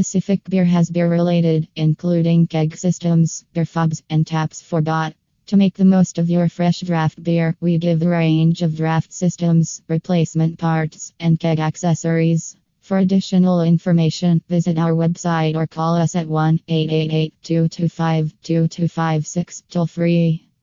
Pacific Beer has beer related, including keg systems, beer fobs, and taps for dot. To make the most of your fresh draft beer, we give a range of draft systems, replacement parts, and keg accessories. For additional information, visit our website or call us at 1 888 225 2256 toll free.